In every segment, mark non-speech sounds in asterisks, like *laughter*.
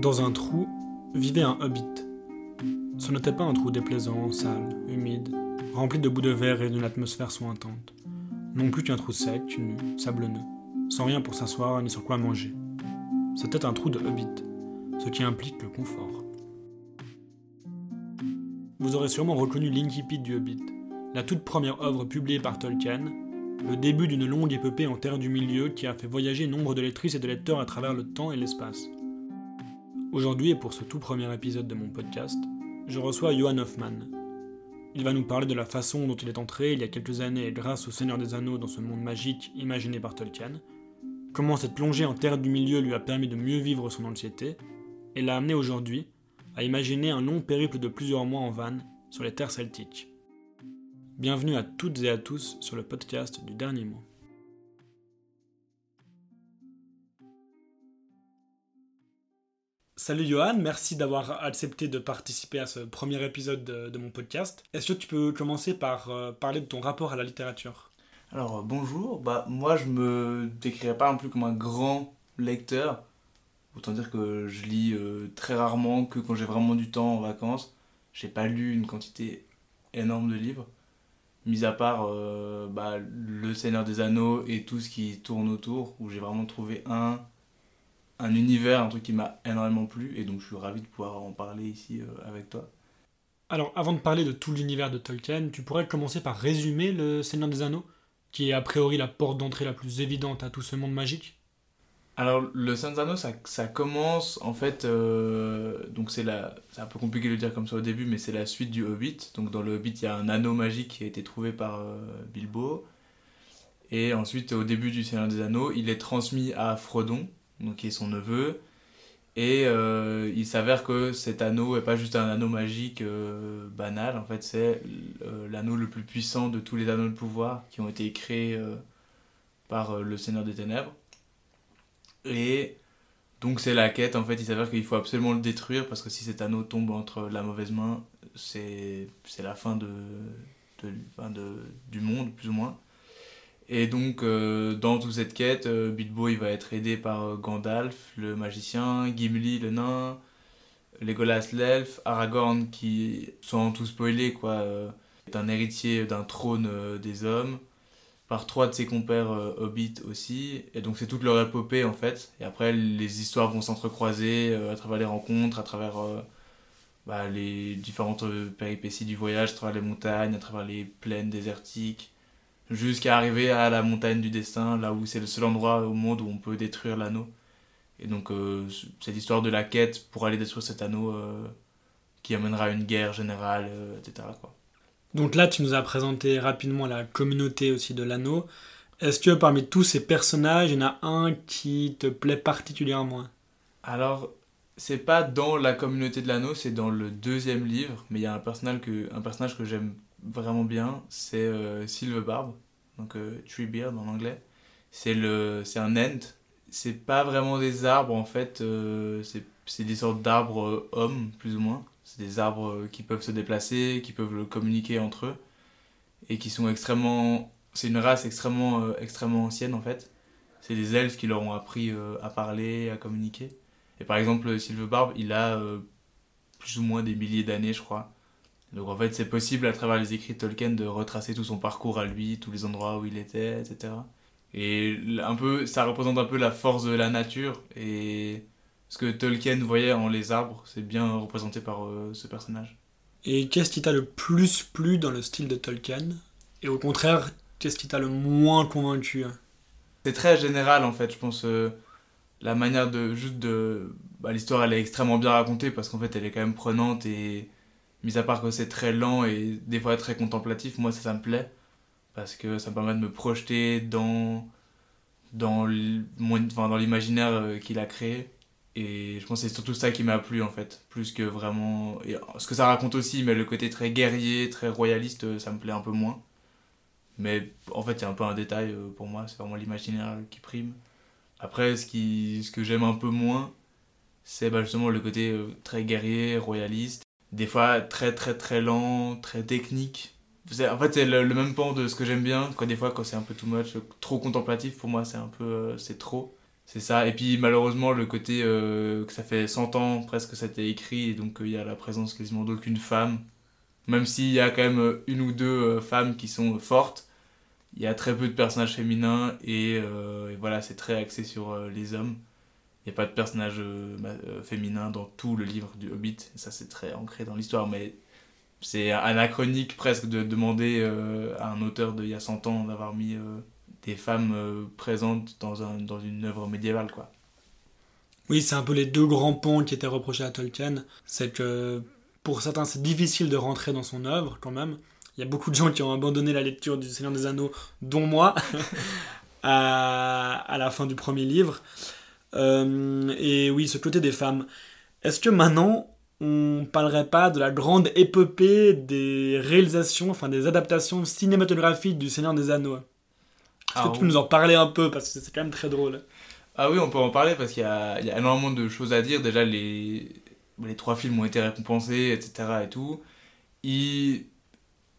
Dans un trou vivait un hobbit. Ce n'était pas un trou déplaisant, sale, humide, rempli de bouts de verre et d'une atmosphère sointante. Non plus qu'un trou sec, nu, sablonneux, sans rien pour s'asseoir ni sur quoi manger. C'était un trou de hobbit, ce qui implique le confort. Vous aurez sûrement reconnu l'Incipit du Hobbit, la toute première œuvre publiée par Tolkien, le début d'une longue épopée en terre du milieu qui a fait voyager nombre de lectrices et de lecteurs à travers le temps et l'espace. Aujourd'hui, et pour ce tout premier épisode de mon podcast, je reçois Johan Hoffman. Il va nous parler de la façon dont il est entré il y a quelques années grâce au Seigneur des Anneaux dans ce monde magique imaginé par Tolkien, comment cette plongée en terre du milieu lui a permis de mieux vivre son anxiété, et l'a amené aujourd'hui à imaginer un long périple de plusieurs mois en van sur les terres celtiques. Bienvenue à toutes et à tous sur le podcast du dernier mot. Salut Johan, merci d'avoir accepté de participer à ce premier épisode de, mon podcast. Est-ce que tu peux commencer par euh, parler de ton rapport à la littérature? Alors bonjour, bah moi je me décrirais pas non plus comme un grand lecteur. Autant dire que je lis euh, très rarement que quand j'ai vraiment du temps en vacances. J'ai pas lu une quantité énorme de livres mis à part euh, bah, Le Seigneur des Anneaux et tout ce qui tourne autour, où j'ai vraiment trouvé un, un univers, un truc qui m'a énormément plu, et donc je suis ravi de pouvoir en parler ici euh, avec toi. Alors, avant de parler de tout l'univers de Tolkien, tu pourrais commencer par résumer Le Seigneur des Anneaux, qui est a priori la porte d'entrée la plus évidente à tout ce monde magique? Alors, le Sanzano, ça, ça commence en fait. Euh, donc, c'est la. C'est un peu compliqué de le dire comme ça au début, mais c'est la suite du Hobbit. Donc, dans le Hobbit, il y a un anneau magique qui a été trouvé par euh, Bilbo. Et ensuite, au début du Seigneur des Anneaux, il est transmis à Frodon, donc qui est son neveu. Et euh, il s'avère que cet anneau n'est pas juste un anneau magique banal, en fait, c'est l'anneau le plus puissant de tous les anneaux de pouvoir qui ont été créés par le Seigneur des Ténèbres. Et donc c'est la quête, en fait, il s'avère qu'il faut absolument le détruire parce que si cet anneau tombe entre la mauvaise main, c'est la fin de, de, du monde, plus ou moins. Et donc, euh, dans toute cette quête, euh, Bilbo il va être aidé par euh, Gandalf, le magicien, Gimli, le nain, Legolas, l'elfe, Aragorn, qui, sans tout spoiler, quoi, est un héritier d'un trône des hommes, par trois de ses compères euh, Hobbit aussi. Et donc c'est toute leur épopée en fait. Et après les histoires vont s'entrecroiser euh, à travers les rencontres, à travers euh, bah, les différentes péripéties du voyage, à travers les montagnes, à travers les plaines désertiques, jusqu'à arriver à la montagne du destin, là où c'est le seul endroit au monde où on peut détruire l'anneau. Et donc c'est l'histoire de la quête pour aller détruire cet anneau qui amènera à une guerre générale, etc. Quoi. Donc là, tu nous as présenté rapidement la communauté aussi de l'anneau. Est-ce que parmi tous ces personnages, il y en a un qui te plaît particulièrement? Alors, c'est pas dans la communauté de l'anneau, c'est dans le deuxième livre, mais il y a un personnage que, un personnage que j'aime vraiment bien, c'est euh, Silverbarb, donc euh, Treebeard en anglais. C'est un ent. C'est pas vraiment des arbres en fait, euh, c'est des sortes d'arbres euh, hommes plus ou moins. C'est des arbres qui peuvent se déplacer, qui peuvent communiquer entre eux et qui sont extrêmement. C'est une race extrêmement, extrêmement ancienne en fait. C'est des elfes qui leur ont appris à parler, à communiquer. Et par exemple, Sylvebarbe, il a plus ou moins des milliers d'années, je crois. Donc en fait, c'est possible à travers les écrits de Tolkien de retracer tout son parcours à lui, tous les endroits où il était, etc. Et un peu, ça représente un peu la force de la nature et ce que Tolkien voyait en les arbres, c'est bien représenté par euh, ce personnage. Et qu'est-ce qui t'a le plus plu dans le style de Tolkien? Et au contraire, qu'est-ce qui t'a le moins convaincu C'est très général en fait, je pense. Euh, la manière de. Juste de. Bah, L'histoire elle est extrêmement bien racontée parce qu'en fait elle est quand même prenante et. Mis à part que c'est très lent et des fois très contemplatif, moi ça, ça me plaît. Parce que ça me permet de me projeter dans. dans l'imaginaire euh, qu'il a créé et je pense que c'est surtout ça qui m'a plu en fait, plus que vraiment. Et ce que ça raconte aussi, mais le côté très guerrier, très royaliste, euh, ça me plaît un peu moins. Mais en fait, c'est un peu un détail euh, pour moi, c'est vraiment l'imaginaire qui prime. Après, ce, qui, ce que j'aime un peu moins, c'est bah, justement le côté très guerrier, royaliste. Des fois très très très lent, très technique. En fait, c'est le, même pan de ce que j'aime bien. Quoi, des fois, quand c'est un peu too much, trop contemplatif, pour moi, c'est un peu. c'est trop C'est ça. Et puis malheureusement, le côté que ça fait 100 ans presque que ça a été écrit, et donc il y a la présence quasiment d'aucune femme. Même s'il y a quand même une ou deux femmes qui sont fortes, il y a très peu de personnages féminins et, voilà, c'est très axé sur les hommes. N'y a pas de personnage féminin dans tout le livre du Hobbit. Ça, c'est très ancré dans l'histoire. Mais c'est anachronique presque de demander euh, à un auteur d'il y a 100 ans d'avoir mis euh, des femmes euh, présentes dans, un, dans une œuvre médiévale. quoi. Oui, c'est un peu les deux grands ponts qui étaient reprochés à Tolkien. C'est que pour certains, c'est difficile de rentrer dans son œuvre quand même. Il y a beaucoup de gens qui ont abandonné la lecture du Seigneur des Anneaux, dont moi, *laughs* à, à, la fin du premier livre. Et oui, ce côté des femmes. Est-ce que maintenant, on parlerait pas de la grande épopée des réalisations, enfin des adaptations cinématographiques du Seigneur des Anneaux? Est-ce que ah, tu peux nous en parler un peu? Parce que c'est quand même très drôle Ah oui, on peut en parler parce qu'il y, a, énormément de choses à dire. Déjà, les, les trois films ont été récompensés, etc. et tout. Ils,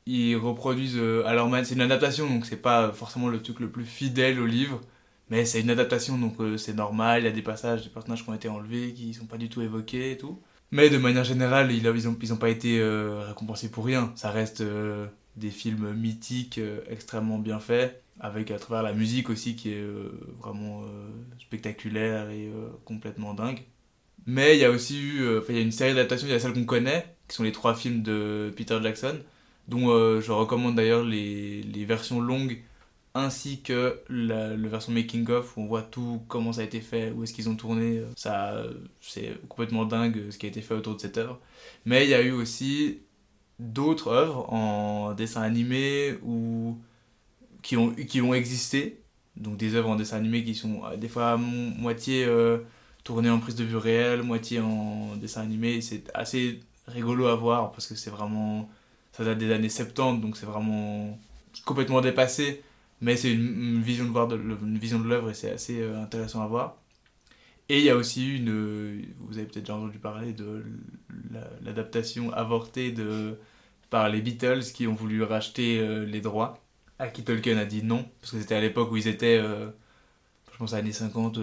ils reproduisent euh, alors c'est une adaptation donc c'est pas forcément le truc le plus fidèle au livre mais c'est une adaptation donc euh, c'est normal il y a des passages des personnages qui ont été enlevés qui sont pas du tout évoqués et tout mais de manière générale, ils n'ont ils ont pas été euh, récompensés pour rien. Ça reste euh, des films mythiques, extrêmement bien faits, avec à travers la musique aussi qui est vraiment spectaculaire et complètement dingue. Mais il y a aussi eu il y a une série d'adaptations, il y a celle qu'on connaît, qui sont les trois films de Peter Jackson, dont je recommande d'ailleurs les, les versions longues ainsi que la, version making of où on voit tout comment ça a été fait, où est-ce qu'ils ont tourné. Ça, c'est complètement dingue ce qui a été fait autour de cette œuvre. Mais il y a eu aussi d'autres œuvres en dessin animé ou qui ont, qui ont existé. Donc des œuvres en dessin animé qui sont euh, des fois moitié euh, tournées en prise de vue réelle, moitié en dessin animé. C'est assez rigolo à voir parce que c'est vraiment. Ça date des années 70, donc c'est vraiment complètement dépassé mais c'est une, vision de voir une vision de l'œuvre et c'est assez euh, intéressant à voir. Et il y a aussi une, vous avez peut-être déjà entendu parler de l'adaptation avortée de, par les Beatles qui ont voulu racheter euh, les droits. À qui Tolkien a dit non, parce que c'était à l'époque où ils étaient, euh, je pense, années 50,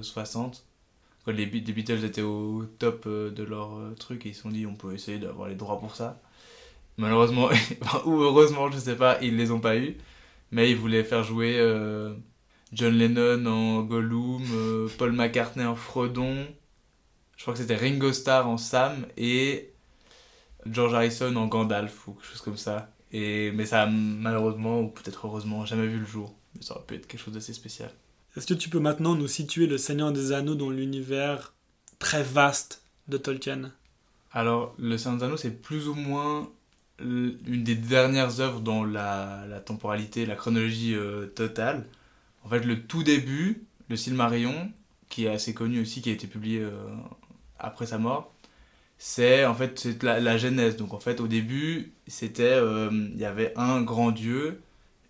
60. Quand les, les, Beatles étaient au top de leur truc et ils se sont dit on peut essayer d'avoir les droits pour ça. Malheureusement, *laughs* ou heureusement, je sais pas, ils les ont pas eu mais il voulait faire jouer euh, John Lennon en Gollum, euh, Paul McCartney en Frodon, je crois que c'était Ringo Starr en Sam et George Harrison en Gandalf ou quelque chose comme ça. Et, mais ça a malheureusement, ou peut-être heureusement, jamais vu le jour. Mais ça aurait pu être quelque chose d'assez spécial. Est-ce que tu peux maintenant nous situer le Seigneur des Anneaux dans l'univers très vaste de Tolkien? Alors, le Seigneur des Anneaux, c'est plus ou moins une des dernières œuvres dans la, temporalité, la chronologie euh, totale. En fait, le tout début, le Silmarillion, qui est assez connu aussi, qui a été publié euh, après sa mort, c'est en fait c'est la, genèse. Donc en fait, au début, c'était euh, il y avait un grand dieu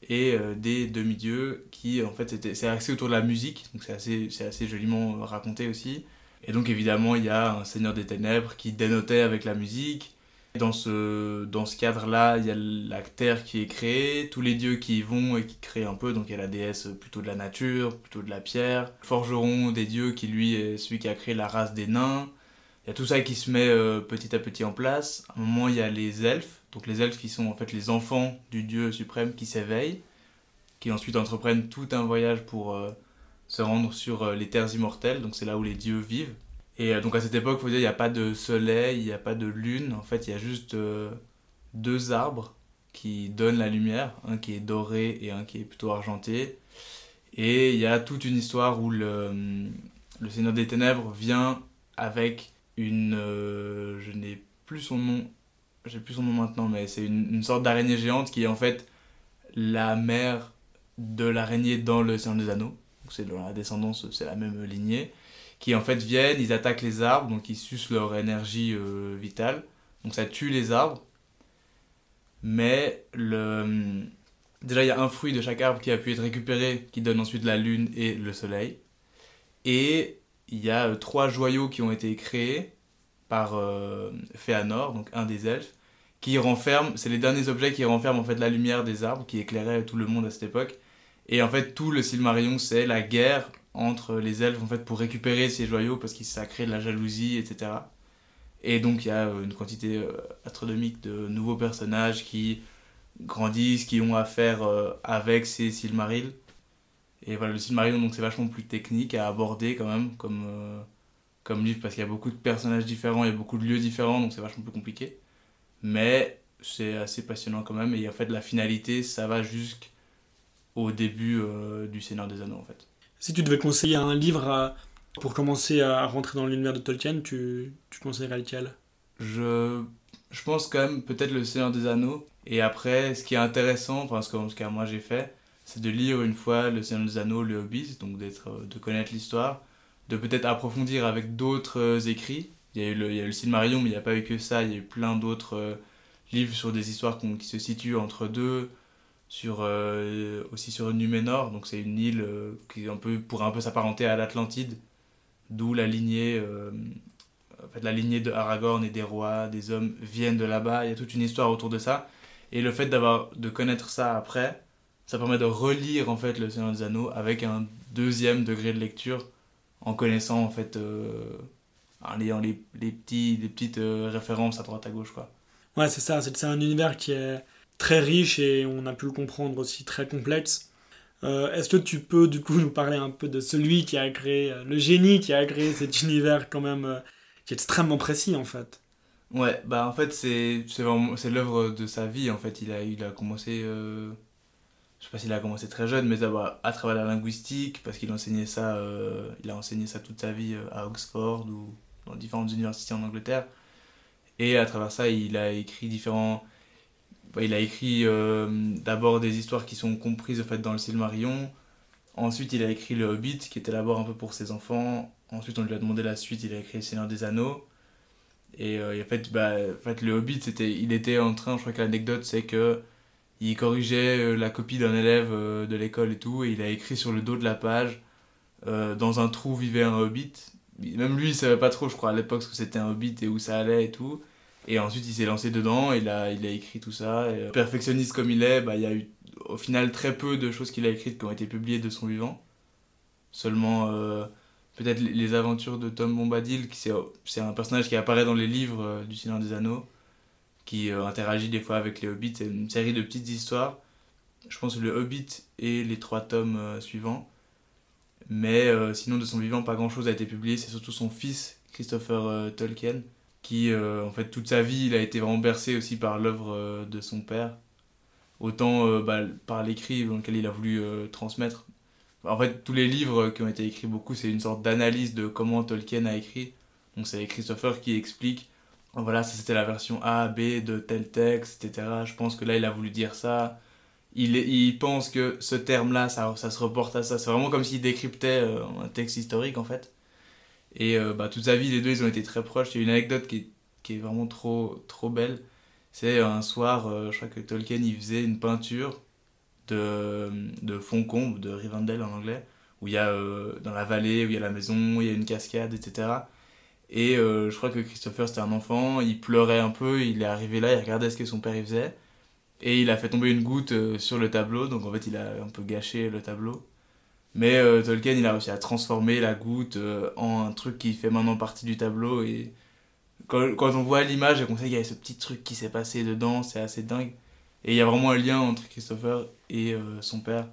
et des demi-dieux qui en fait c'est axé autour de la musique, donc c'est assez, assez joliment raconté aussi. Et donc évidemment, il y a un seigneur des ténèbres qui dénotait avec la musique dans ce, dans ce cadre-là, il y a la terre qui est créée, tous les dieux qui y vont et qui créent un peu, donc il y a la déesse plutôt de la nature, plutôt de la pierre, forgeron des dieux qui lui est celui qui a créé la race des nains. Il y a tout ça qui se met euh, petit à petit en place. À un moment, il y a les elfes, donc les elfes qui sont en fait les enfants du dieu suprême qui s'éveillent, qui ensuite entreprennent tout un voyage pour euh, se rendre sur euh, les terres immortelles, donc c'est là où les dieux vivent. Et euh, donc à cette époque, il n'y a pas de soleil, il n'y a pas de lune. En fait, il y a juste euh, deux arbres qui donnent la lumière, un qui est doré et un qui est plutôt argenté. Et il y a toute une histoire où le, Seigneur des Ténèbres vient avec une... Euh, je n'ai plus son nom, j'ai plus son nom maintenant, mais c'est une, une sorte d'araignée géante qui est en fait la mère de l'araignée dans le Seigneur des Anneaux. C'est dans la descendance, c'est la même lignée qui en fait viennent, ils attaquent les arbres, donc ils sucent leur énergie euh, vitale. Donc ça tue les arbres. Mais le... déjà il y a un fruit de chaque arbre qui a pu être récupéré, qui donne ensuite la lune et le soleil. Et il y a euh, trois joyaux qui ont été créés par euh, Féanor, donc un des elfes, qui renferment, c'est les derniers objets qui renferment en fait la lumière des arbres, qui éclairaient tout le monde à cette époque. Et en fait, tout le Silmarillion, c'est la guerre entre les elfes en fait pour récupérer ces joyaux parce que ça crée de la jalousie, etc. Et donc il y a euh, une quantité euh, astronomique de nouveaux personnages qui grandissent, qui ont affaire euh, avec ces Silmarils. Et voilà, le Silmarillion, donc c'est vachement plus technique à aborder quand même comme, comme livre parce qu'il y a beaucoup de personnages différents, il y a beaucoup de lieux différents, donc c'est vachement plus compliqué. Mais c'est assez passionnant quand même. Et en fait, la finalité, ça va jusqu'au début du Seigneur des Anneaux en fait. Si tu devais conseiller un livre pour commencer à rentrer dans l'univers de Tolkien, tu, conseillerais lequel? Je, je pense quand même peut-être Le Seigneur des Anneaux. Et après, ce qui est intéressant, enfin ce que, ce que moi j'ai fait, c'est de lire une fois Le Seigneur des Anneaux, Le Hobbit, donc d'être, de connaître l'histoire, de peut-être approfondir avec d'autres euh, écrits. Il y a eu le, il y a mais il n'y a pas eu que ça, il y a eu plein d'autres euh, livres sur des histoires qui se situent entre deux, sur, euh, aussi sur Numénor, donc c'est une île euh, qui un peu, pourrait un peu s'apparenter à l'Atlantide, d'où la lignée, euh, en fait, la lignée de Aragorn et des rois, des hommes viennent de là-bas, il y a toute une histoire autour de ça, et le fait d'avoir de connaître ça après, ça permet de relire en fait le Seigneur des Anneaux avec un deuxième degré de lecture, en connaissant en fait, en ayant les, les, petits, les petites références à droite à gauche quoi. Ouais c'est ça, c'est un univers qui est très riche et on a pu le comprendre aussi très complexe. Euh, est-ce que tu peux du coup *laughs* nous parler un peu de celui qui a créé, euh, le génie qui a créé cet univers quand même euh, qui est extrêmement précis en fait? Ouais, bah en fait c'est l'œuvre de sa vie en fait. Il a il a commencé je sais pas s'il a commencé très jeune mais d'abord à travers la linguistique parce qu'il enseignait ça il a enseigné ça toute sa vie à Oxford ou dans différentes universités en Angleterre et à travers ça il a écrit différents il a écrit euh, d'abord des histoires qui sont comprises en fait, dans le Silmarillion. Ensuite, il a écrit Le Hobbit, qui était d'abord un peu pour ses enfants. Ensuite, on lui a demandé la suite, il a écrit Seigneur des Anneaux. Et, euh, en, fait, bah, en fait, Le Hobbit, il était en train, je crois que l'anecdote, c'est que il corrigeait euh, la copie d'un élève de l'école et tout, et il a écrit sur le dos de la page Dans un trou vivait un Hobbit. Même lui, il savait pas trop, je crois, à l'époque, ce que c'était un Hobbit et où ça allait et tout. Et ensuite, il s'est lancé dedans, il a, il a écrit tout ça. Euh, perfectionniste comme il est, bah, il y a eu au final très peu de choses qu'il a écrites qui ont été publiées de son vivant. Seulement, euh, peut-être les aventures de Tom Bombadil, qui c'est un personnage qui apparaît dans les livres euh, du Seigneur des Anneaux, qui interagit des fois avec les hobbits. C'est une série de petites histoires. Je pense le Hobbit et les trois tomes suivants. Mais sinon, de son vivant, pas grand-chose a été publié. C'est surtout son fils, Christopher Tolkien, qui, euh, en fait, toute sa vie, il a été vraiment bercé aussi par l'œuvre euh, de son père. Autant euh, bah, par l'écrit dans lequel il a voulu transmettre. En fait, tous les livres qui ont été écrits beaucoup, c'est une sorte d'analyse de comment Tolkien a écrit. Donc c'est Christopher qui explique, voilà, ça c'était la version A, B de tel texte, etc. Je pense que là, il a voulu dire ça. Il, il pense que ce terme-là, ça, ça se reporte à ça. C'est vraiment comme s'il décryptait un texte historique, en fait. Et euh, bah, toute sa vie, les deux, ils ont été très proches. Il y a une anecdote qui est, vraiment trop, trop belle. C'est un soir, euh, je crois que Tolkien, il faisait une peinture de, de Foncombe, de Rivendell en anglais, où il y a euh, dans la vallée, où il y a la maison, où il y a une cascade, etc. Et je crois que Christopher, c'était un enfant, il pleurait un peu, il est arrivé là, il regardait ce que son père il faisait. Et il a fait tomber une goutte sur le tableau, donc en fait il a un peu gâché le tableau. Mais euh, Tolkien, il a réussi à transformer la goutte euh, en un truc qui fait maintenant partie du tableau. Et quand, quand on voit l'image et qu'on sait qu'il y a ce petit truc qui s'est passé dedans, c'est assez dingue. Et il y a vraiment un lien entre Christopher et euh, son père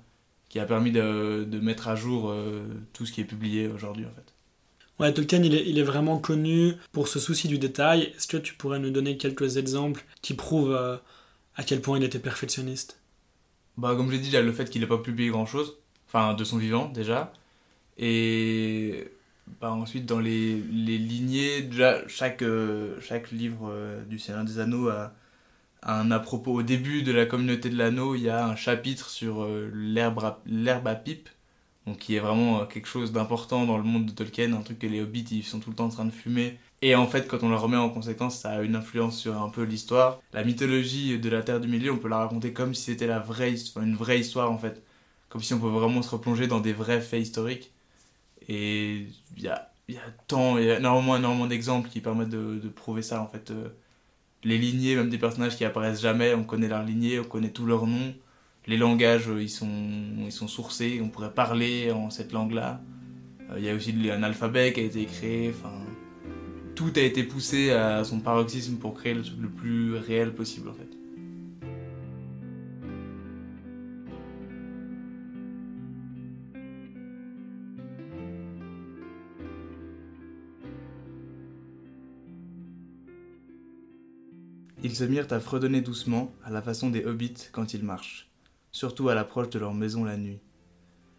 qui a permis de, de mettre à jour tout ce qui est publié aujourd'hui en fait. Ouais, Tolkien, il est, il est, vraiment connu pour ce souci du détail. Est-ce que tu pourrais nous donner quelques exemples qui prouvent à quel point il était perfectionniste? Bah, comme je l'ai dit, il y a le fait qu'il n'ait pas publié grand-chose enfin de son vivant déjà. Et bah, ensuite, dans les, les lignées, déjà, chaque, euh, chaque livre euh, du Seigneur des Anneaux a, un à propos. Au début de la communauté de l'anneau, il y a un chapitre sur euh, l'herbe à, à pipe, donc qui est vraiment quelque chose d'important dans le monde de Tolkien, un truc que les hobbits ils sont tout le temps en train de fumer. Et en fait, quand on le remet en conséquence, ça a une influence sur un peu l'histoire. La mythologie de la Terre du Milieu, on peut la raconter comme si c'était la vraie, une vraie histoire en fait comme si on pouvait vraiment se replonger dans des vrais faits historiques. Et il y a, y a tant, il y a énormément, énormément d'exemples qui permettent de, de, prouver ça en fait. Euh, les lignées, même des personnages qui apparaissent jamais, on connaît leur lignée, on connaît tous leurs noms. les langages, ils sont, ils sont sourcés, on pourrait parler en cette langue-là. Il y a aussi un alphabet qui a été créé, enfin, tout a été poussé à son paroxysme pour créer le le plus réel possible en fait. Ils se mirent à fredonner doucement, à la façon des hobbits quand ils marchent, surtout à l'approche de leur maison la nuit.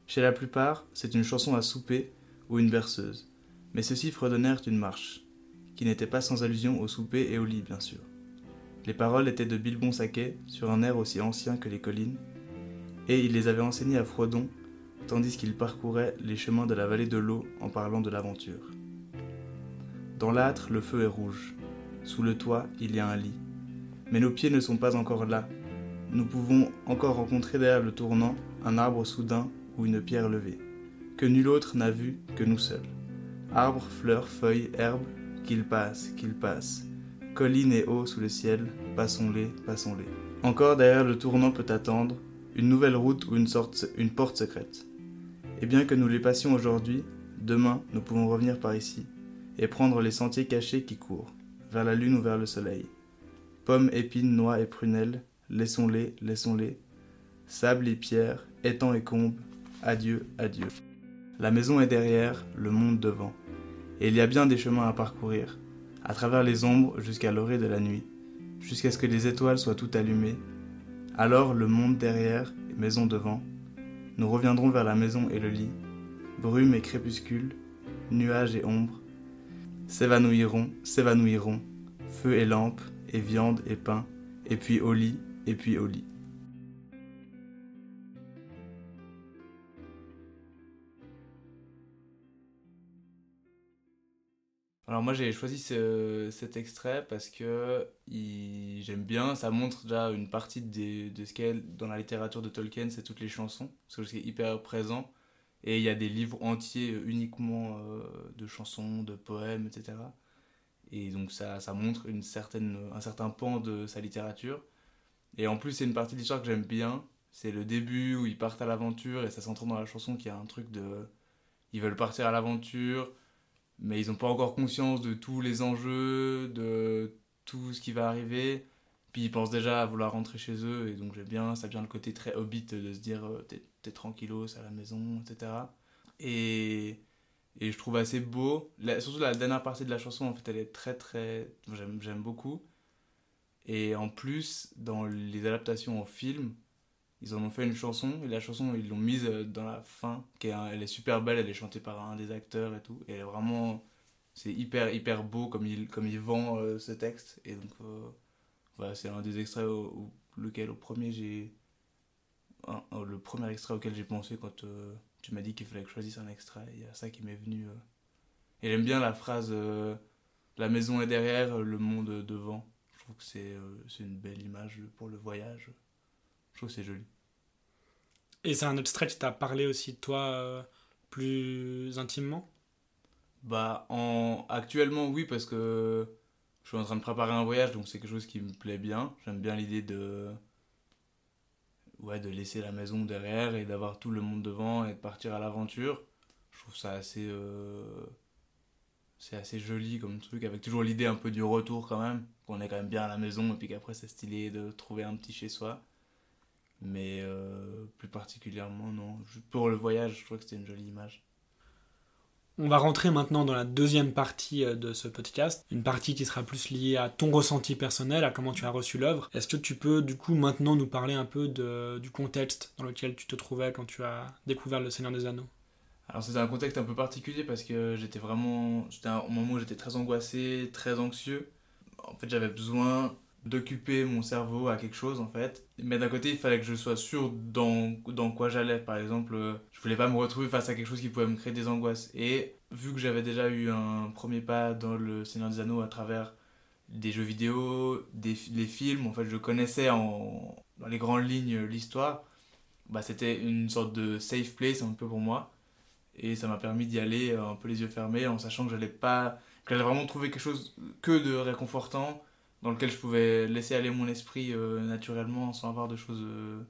Chez la plupart, c'est une chanson à souper ou une berceuse, mais ceux-ci fredonnèrent une marche, qui n'était pas sans allusion au souper et au lit, bien sûr. Les paroles étaient de Bilbon Saquet, sur un air aussi ancien que les collines, et il les avait enseignées à Frodon, tandis qu'il parcourait les chemins de la vallée de l'eau en parlant de l'aventure. Dans l'âtre, le feu est rouge. Sous le toit, il y a un lit. Mais nos pieds ne sont pas encore là. Nous pouvons encore rencontrer derrière le tournant un arbre soudain ou une pierre levée, que nul autre n'a vu que nous seuls. Arbres, fleurs, feuilles, herbes, qu'ils passent, qu'ils passent. Collines et eau sous le ciel, passons-les, passons-les. Encore derrière le tournant peut attendre une nouvelle route ou une, sorte, une porte secrète. Et bien que nous les passions aujourd'hui, demain nous pouvons revenir par ici et prendre les sentiers cachés qui courent, vers la lune ou vers le soleil. Pommes, épines, noix et prunelles, laissons-les, laissons-les. Sable et pierre, étangs et combes, adieu, adieu. La maison est derrière, le monde devant. Et il y a bien des chemins à parcourir, à travers les ombres jusqu'à l'orée de la nuit, jusqu'à ce que les étoiles soient toutes allumées. Alors le monde derrière maison devant, nous reviendrons vers la maison et le lit, brume et crépuscule, nuages et ombres, s'évanouiront, s'évanouiront, feu et lampe, et viande et pain, et puis au lit, et puis au lit. Alors moi j'ai choisi cet extrait parce que j'aime bien, ça montre déjà une partie de ce qu'est dans la littérature de Tolkien, c'est toutes les chansons, parce que c'est hyper présent. Et il y a des livres entiers uniquement euh, de chansons, de poèmes, etc. Et donc ça, ça montre une certaine, un certain pan de sa littérature. Et en plus, c'est une partie de l'histoire que j'aime bien. C'est le début où ils partent à l'aventure et ça s'entend dans la chanson qu'il y a un truc de. Ils veulent partir à l'aventure, mais ils n'ont pas encore conscience de tous les enjeux, de tout ce qui va arriver. Puis ils pensent déjà à vouloir rentrer chez eux, et donc j'aime bien, ça vient le côté très hobbit de se dire euh, t'es, tranquillos à la maison, etc. Et et je trouve assez beau. surtout la dernière partie de la chanson, en fait, elle est très très. J'aime beaucoup. Et en plus, dans les adaptations en film, ils en ont fait une chanson. Et la chanson, ils l'ont mise euh, dans la fin. Qui est, elle est super belle, elle est chantée par un des acteurs et tout. Et elle est vraiment. C'est hyper hyper beau comme il, comme il vend euh, ce texte. Et donc, euh, voilà, c'est un des extraits au, lequel, au premier, j'ai. le premier extrait auquel j'ai pensé quand tu m'as dit qu'il fallait que je choisisse un extrait. Il y a ça qui m'est venu. Euh. Et j'aime bien la phrase euh, La maison est derrière, le monde devant. Je trouve que c'est euh, une belle image pour le voyage. Je trouve que c'est joli. Et c'est un extrait qui t'a parlé aussi de toi plus intimement? Bah, en... actuellement, oui, parce que je suis en train de préparer un voyage, donc c'est quelque chose qui me plaît bien. J'aime bien l'idée de ouais, de laisser la maison derrière et d'avoir tout le monde devant et de partir à l'aventure. Je trouve ça assez. Euh, c'est assez joli comme truc, avec toujours l'idée un peu du retour quand même, qu'on est quand même bien à la maison et puis qu'après c'est stylé de trouver un petit chez soi. Mais euh, plus particulièrement, non. Pour le voyage, je trouve que c'était une jolie image. On va rentrer maintenant dans la deuxième partie euh, de ce podcast, une partie qui sera plus liée à ton ressenti personnel, à comment tu as reçu l'œuvre. Est-ce que tu peux du coup maintenant nous parler un peu du contexte dans lequel tu te trouvais quand tu as découvert Le Seigneur des Anneaux? Alors c'était un contexte un peu particulier parce que j'étais vraiment... C'était un moment où j'étais très angoissé, très anxieux. En fait j'avais besoin d'occuper mon cerveau à quelque chose en fait. Mais d'un côté, il fallait que je sois sûr dans, dans quoi j'allais. Par exemple, euh, je voulais pas me retrouver face à quelque chose qui pouvait me créer des angoisses. Et vu que j'avais déjà eu un premier pas dans le Seigneur des Anneaux à travers des jeux vidéo, des, des films, en fait, je connaissais en, dans les grandes lignes l'histoire. Bah, c'était une sorte de safe place un peu pour moi. Et ça m'a permis d'y aller un peu les yeux fermés en sachant que j'allais pas que j'allais vraiment trouver quelque chose que de réconfortant dans lequel je pouvais laisser aller mon esprit euh, naturellement sans avoir de choses euh,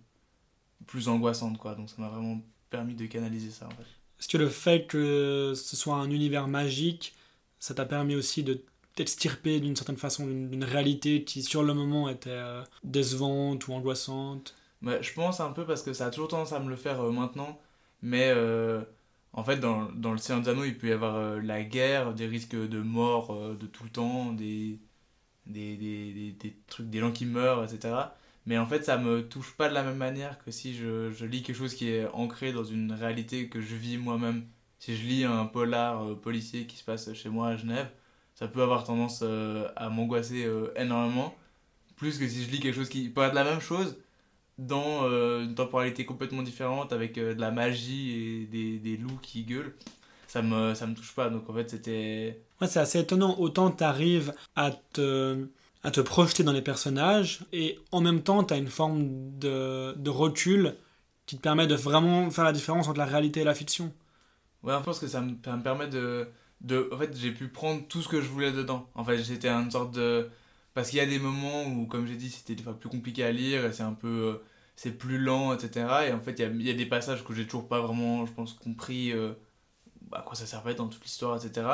plus angoissante, quoi. Donc ça m'a vraiment permis de canaliser ça, en fait. Est-ce que le fait que ce soit un univers magique, ça t'a permis aussi de t'extirper d'une certaine façon d'une réalité qui, sur le moment, était euh, décevante ou angoissante? Bah, Je pense un peu parce que ça a toujours tendance à me le faire maintenant, mais en fait, dans, dans le Seigneur des Anneaux, il peut y avoir la guerre, des risques de mort de tout le temps, des, des, des, des, trucs, des gens qui meurent, etc. Mais en fait, ça me touche pas de la même manière que si je, je lis quelque chose qui est ancré dans une réalité que je vis moi-même. Si je lis un polar euh, policier qui se passe chez moi à Genève, ça peut avoir tendance euh, à m'angoisser euh, énormément. Plus que si je lis quelque chose qui peut être la même chose dans une temporalité complètement différente avec de la magie et des, des loups qui gueulent. Ça me, ça me touche pas. Donc en fait, c'était. Ouais, c'est assez étonnant. Autant tu arrives à te à te projeter dans les personnages et en même temps tu as une forme de, de, recul qui te permet de vraiment faire la différence entre la réalité et la fiction. Ouais, je pense que ça me, permet de, de... En fait, j'ai pu prendre tout ce que je voulais dedans. En fait, j'étais une sorte de... Parce qu'il y a des moments où, comme j'ai dit, c'était des fois plus compliqué à lire et c'est un peu... Euh, c'est plus lent, etc. Et en fait, il y a, y a des passages que j'ai toujours pas vraiment, je pense, compris euh, à quoi ça servait dans toute l'histoire, etc.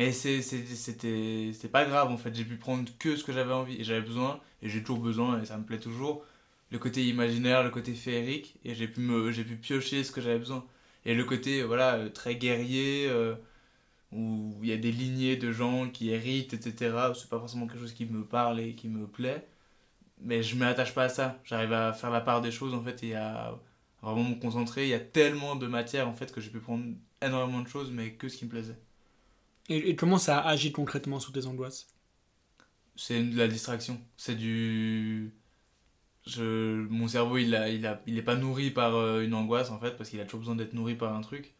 Mais c'était pas grave en fait, j'ai pu prendre que ce que j'avais envie et j'avais besoin, et j'ai toujours besoin et ça me plaît toujours. Le côté imaginaire, le côté féerique, et j'ai pu, pu piocher ce que j'avais besoin. Et le côté voilà, euh, très guerrier, euh, où il y a des lignées de gens qui héritent, etc. C'est pas forcément quelque chose qui me parle et qui me plaît, mais je m'attache pas à ça. J'arrive à faire la part des choses en fait et à vraiment me concentrer. Il y a tellement de matière en fait que j'ai pu prendre énormément de choses, mais que ce qui me plaisait. Et, comment ça agit concrètement sur tes angoisses? C'est de la distraction. C'est du. Je, mon cerveau, il, a, il, il pas nourri par euh, une angoisse en fait, parce qu'il a toujours besoin d'être nourri par un truc.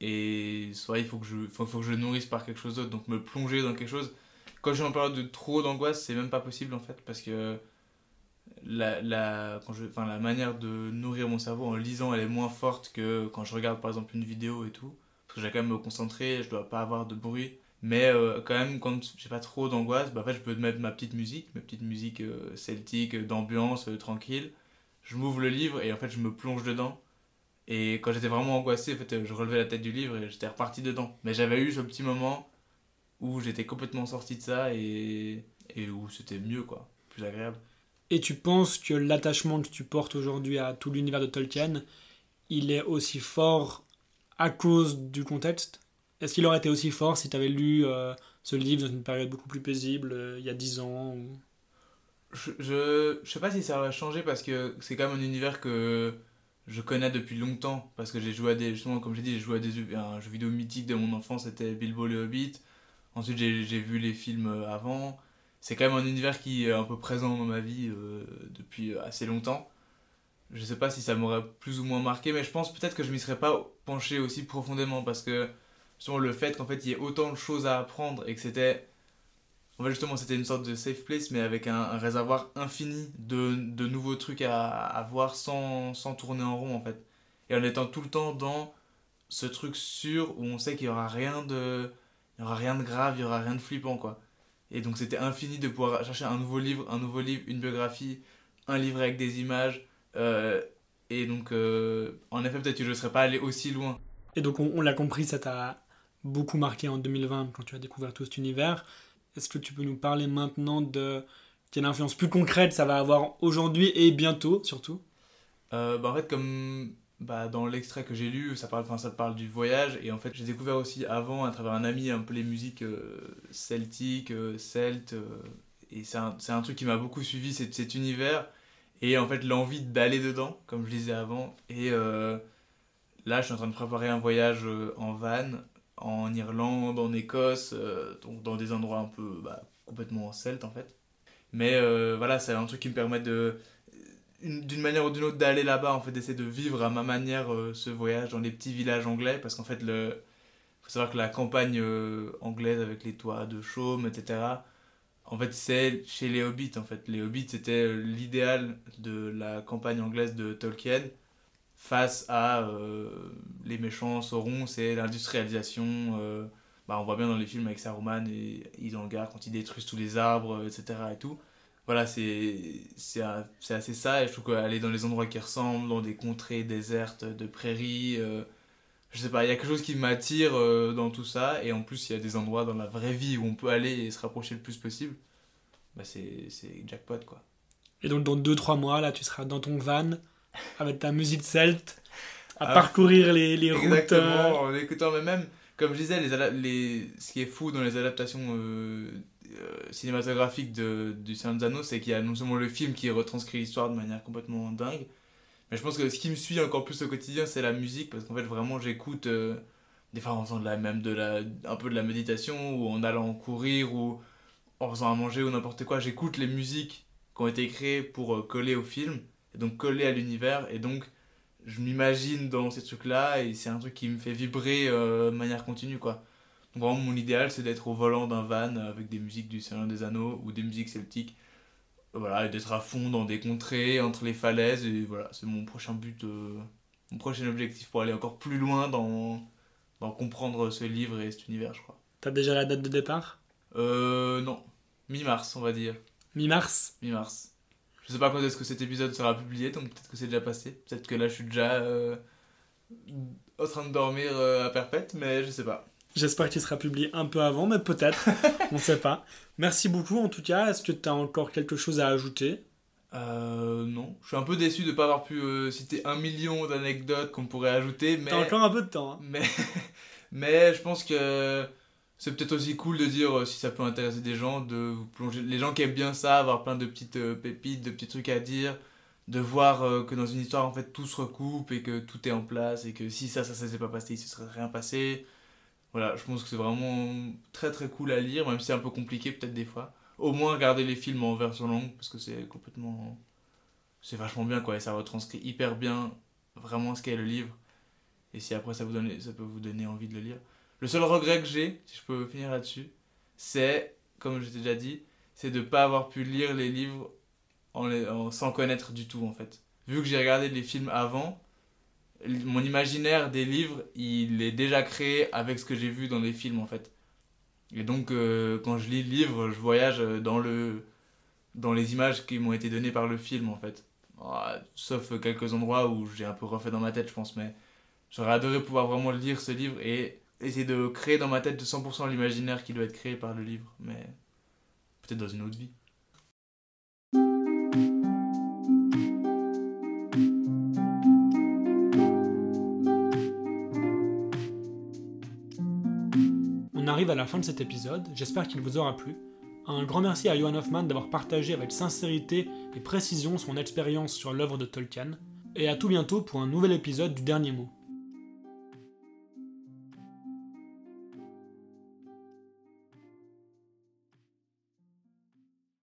Et soit il faut que je, faut, faut que je nourrisse par quelque chose d'autre, donc me plonger dans quelque chose. Quand je suis en période de trop d'angoisse, c'est même pas possible en fait, parce que la, la, quand je, la manière de nourrir mon cerveau en lisant, elle est moins forte que quand je regarde par exemple une vidéo et tout parce que j'ai quand même me concentrer, je dois pas avoir de bruit. Mais euh, quand même, quand j'ai pas trop d'angoisse, bah, en fait, je peux mettre ma petite musique, ma petite musique euh, celtique, d'ambiance, euh, tranquille. Je m'ouvre le livre et en fait, je me plonge dedans. Et quand j'étais vraiment angoissé, en fait, je relevais la tête du livre et j'étais reparti dedans. Mais j'avais eu ce petit moment où j'étais complètement sorti de ça et, et où c'était mieux, quoi. Plus agréable. Et tu penses que l'attachement que tu portes aujourd'hui à tout l'univers de Tolkien, il est aussi fort à cause du contexte Est-ce qu'il aurait été aussi fort si tu avais lu euh, ce livre dans une période beaucoup plus paisible, euh, il y a 10 ans je, je, sais pas si ça aurait changé parce que c'est quand même un univers que je connais depuis longtemps. Parce que j'ai joué à des. Justement, comme j'ai dit, j'ai joué à des, un jeu vidéo mythique de mon enfance, c'était Bilbo le Hobbit. Ensuite, j'ai vu les films euh, avant. C'est quand même un univers qui est un peu présent dans ma vie depuis assez longtemps je sais pas si ça m'aurait plus ou moins marqué, mais je pense peut-être que je m'y serais pas penché aussi profondément parce que justement le fait qu'en fait il y ait autant de choses à apprendre et que c'était en fait justement c'était une sorte de safe place mais avec un, réservoir infini de, de, nouveaux trucs à, à voir sans, sans, tourner en rond en fait. Et en étant tout le temps dans ce truc sûr où on sait qu'il y aura rien de il y aura rien de grave il y aura rien de flippant quoi. Et donc c'était infini de pouvoir chercher un nouveau livre un nouveau livre une biographie un livre avec des images euh, et donc, euh, en effet, peut-être que je ne serais pas allé aussi loin. Et donc, on, l'a compris, ça t'a beaucoup marqué en 2020 quand tu as découvert tout cet univers. Est-ce que tu peux nous parler maintenant de quelle influence plus concrète ça va avoir aujourd'hui et bientôt, surtout? Euh, bah En fait, comme bah, dans l'extrait que j'ai lu, ça parle, ça parle du voyage. Et en fait, j'ai découvert aussi avant, à travers un ami, un peu les musiques celtiques, celtes. et c'est un, un, truc qui m'a beaucoup suivi, cet univers et en fait l'envie d'aller dedans, comme je disais avant. Et euh, là, je suis en train de préparer un voyage euh, en van, en Irlande, en Écosse, euh, donc dans des endroits un peu bah, complètement celtes en fait. Mais voilà, c'est un truc qui me permet de d'une manière ou d'une autre d'aller là-bas en fait d'essayer de vivre à ma manière ce voyage dans les petits villages anglais parce qu'en fait le faut savoir que la campagne anglaise avec les toits de chaume etc en fait, c'est chez les Hobbits. En fait, les Hobbits c'était l'idéal de la campagne anglaise de Tolkien face à euh, les méchants Sauron, c'est l'industrialisation. Euh, bah, on voit bien dans les films avec Saruman et Isengard quand ils détruisent tous les arbres, etc. Et tout. voilà, c'est assez ça. Et je trouve qu'aller dans les endroits qui ressemblent, dans des contrées désertes, de prairies, euh, je sais pas, il y a quelque chose qui m'attire euh, dans tout ça. Et en plus, il y a des endroits dans la vraie vie où on peut aller et se rapprocher le plus possible. Bah, c'est c'est jackpot, quoi. Et donc dans 2-3 mois, là, tu seras dans ton van *laughs* avec ta musique celte à Ah, parcourir les, les routes. Exactement, en écoutant, mais même, comme je disais, les, les, ce qui est fou dans les adaptations euh, euh, cinématographiques de, du Seigneur c'est qu'il y a non seulement le film qui retranscrit l'histoire de manière complètement dingue, mais je pense que ce qui me suit encore plus au quotidien, c'est la musique, parce qu'en fait, vraiment, j'écoute, euh, des fois en faisant de la, même de la, un peu de la méditation, ou en allant courir, ou en faisant à manger, ou n'importe quoi, j'écoute les musiques qui ont été créées pour euh, coller au film, et donc coller à l'univers, et donc je m'imagine dans ces trucs-là et c'est un truc qui me fait vibrer euh, de manière continue, quoi. Donc vraiment, mon idéal, c'est d'être au volant d'un van avec des musiques du Seigneur des Anneaux ou des musiques celtiques. Voilà, d'être à fond dans des contrées, entre les falaises, et voilà, c'est mon prochain but, euh, mon prochain objectif pour aller encore plus loin dans, dans comprendre ce livre et cet univers, je crois. T'as déjà la date de départ? Euh, non, mi-mars, on va dire. Mi-mars? Mi-mars. Je sais pas quand est-ce que cet épisode sera publié, donc peut-être que c'est déjà passé. Peut-être que là je suis déjà euh, en train de dormir euh, à perpète, mais je sais pas. J'espère qu'il sera publié un peu avant, mais peut-être. *laughs* On sait pas. Merci beaucoup en tout cas. Est-ce que tu as encore quelque chose à ajouter? Euh, non. Je suis un peu déçu de pas avoir pu euh, citer un million d'anecdotes qu'on pourrait ajouter, mais. T'as encore un peu de temps. hein. Mais, *laughs* mais je pense que c'est peut-être aussi cool de dire euh, si ça peut intéresser des gens, de vous plonger. Les gens qui aiment bien ça, avoir plein de petites euh, pépites, de petits trucs à dire, de voir euh, que dans une histoire en fait tout se recoupe et que tout est en place et que si ça, ça, ça s'est pas passé, il se serait rien passé. Voilà, je pense que c'est vraiment très très cool à lire, même si c'est un peu compliqué peut-être des fois. Au moins regarder les films en version longue parce que c'est complètement. C'est vachement bien quoi et ça retranscrit hyper bien vraiment ce qu'est le livre. Et si après ça, vous donne, ça peut vous donner envie de le lire. Le seul regret que j'ai, si je peux finir là-dessus, c'est, comme je t'ai déjà dit, c'est de ne pas avoir pu lire les livres en les- en- sans connaître du tout en fait. Vu que j'ai regardé les films avant, mon imaginaire des livres, il est déjà créé avec ce que j'ai vu dans les films en fait. Et donc euh, quand je lis le livre, je voyage dans, le, dans les images qui m'ont été données par le film en fait. Ah, sauf quelques endroits où j'ai un peu refait dans ma tête je pense, mais j'aurais adoré pouvoir vraiment lire ce livre et essayer de créer dans ma tête de 100% l'imaginaire qui doit être créé par le livre, mais peut-être dans une autre vie. Arrive à la fin de cet épisode, j'espère qu'il vous aura plu. Un grand merci à Johan Hoffman d'avoir partagé avec sincérité et précision son expérience sur l'œuvre de Tolkien, et à tout bientôt pour un nouvel épisode du Dernier Mot.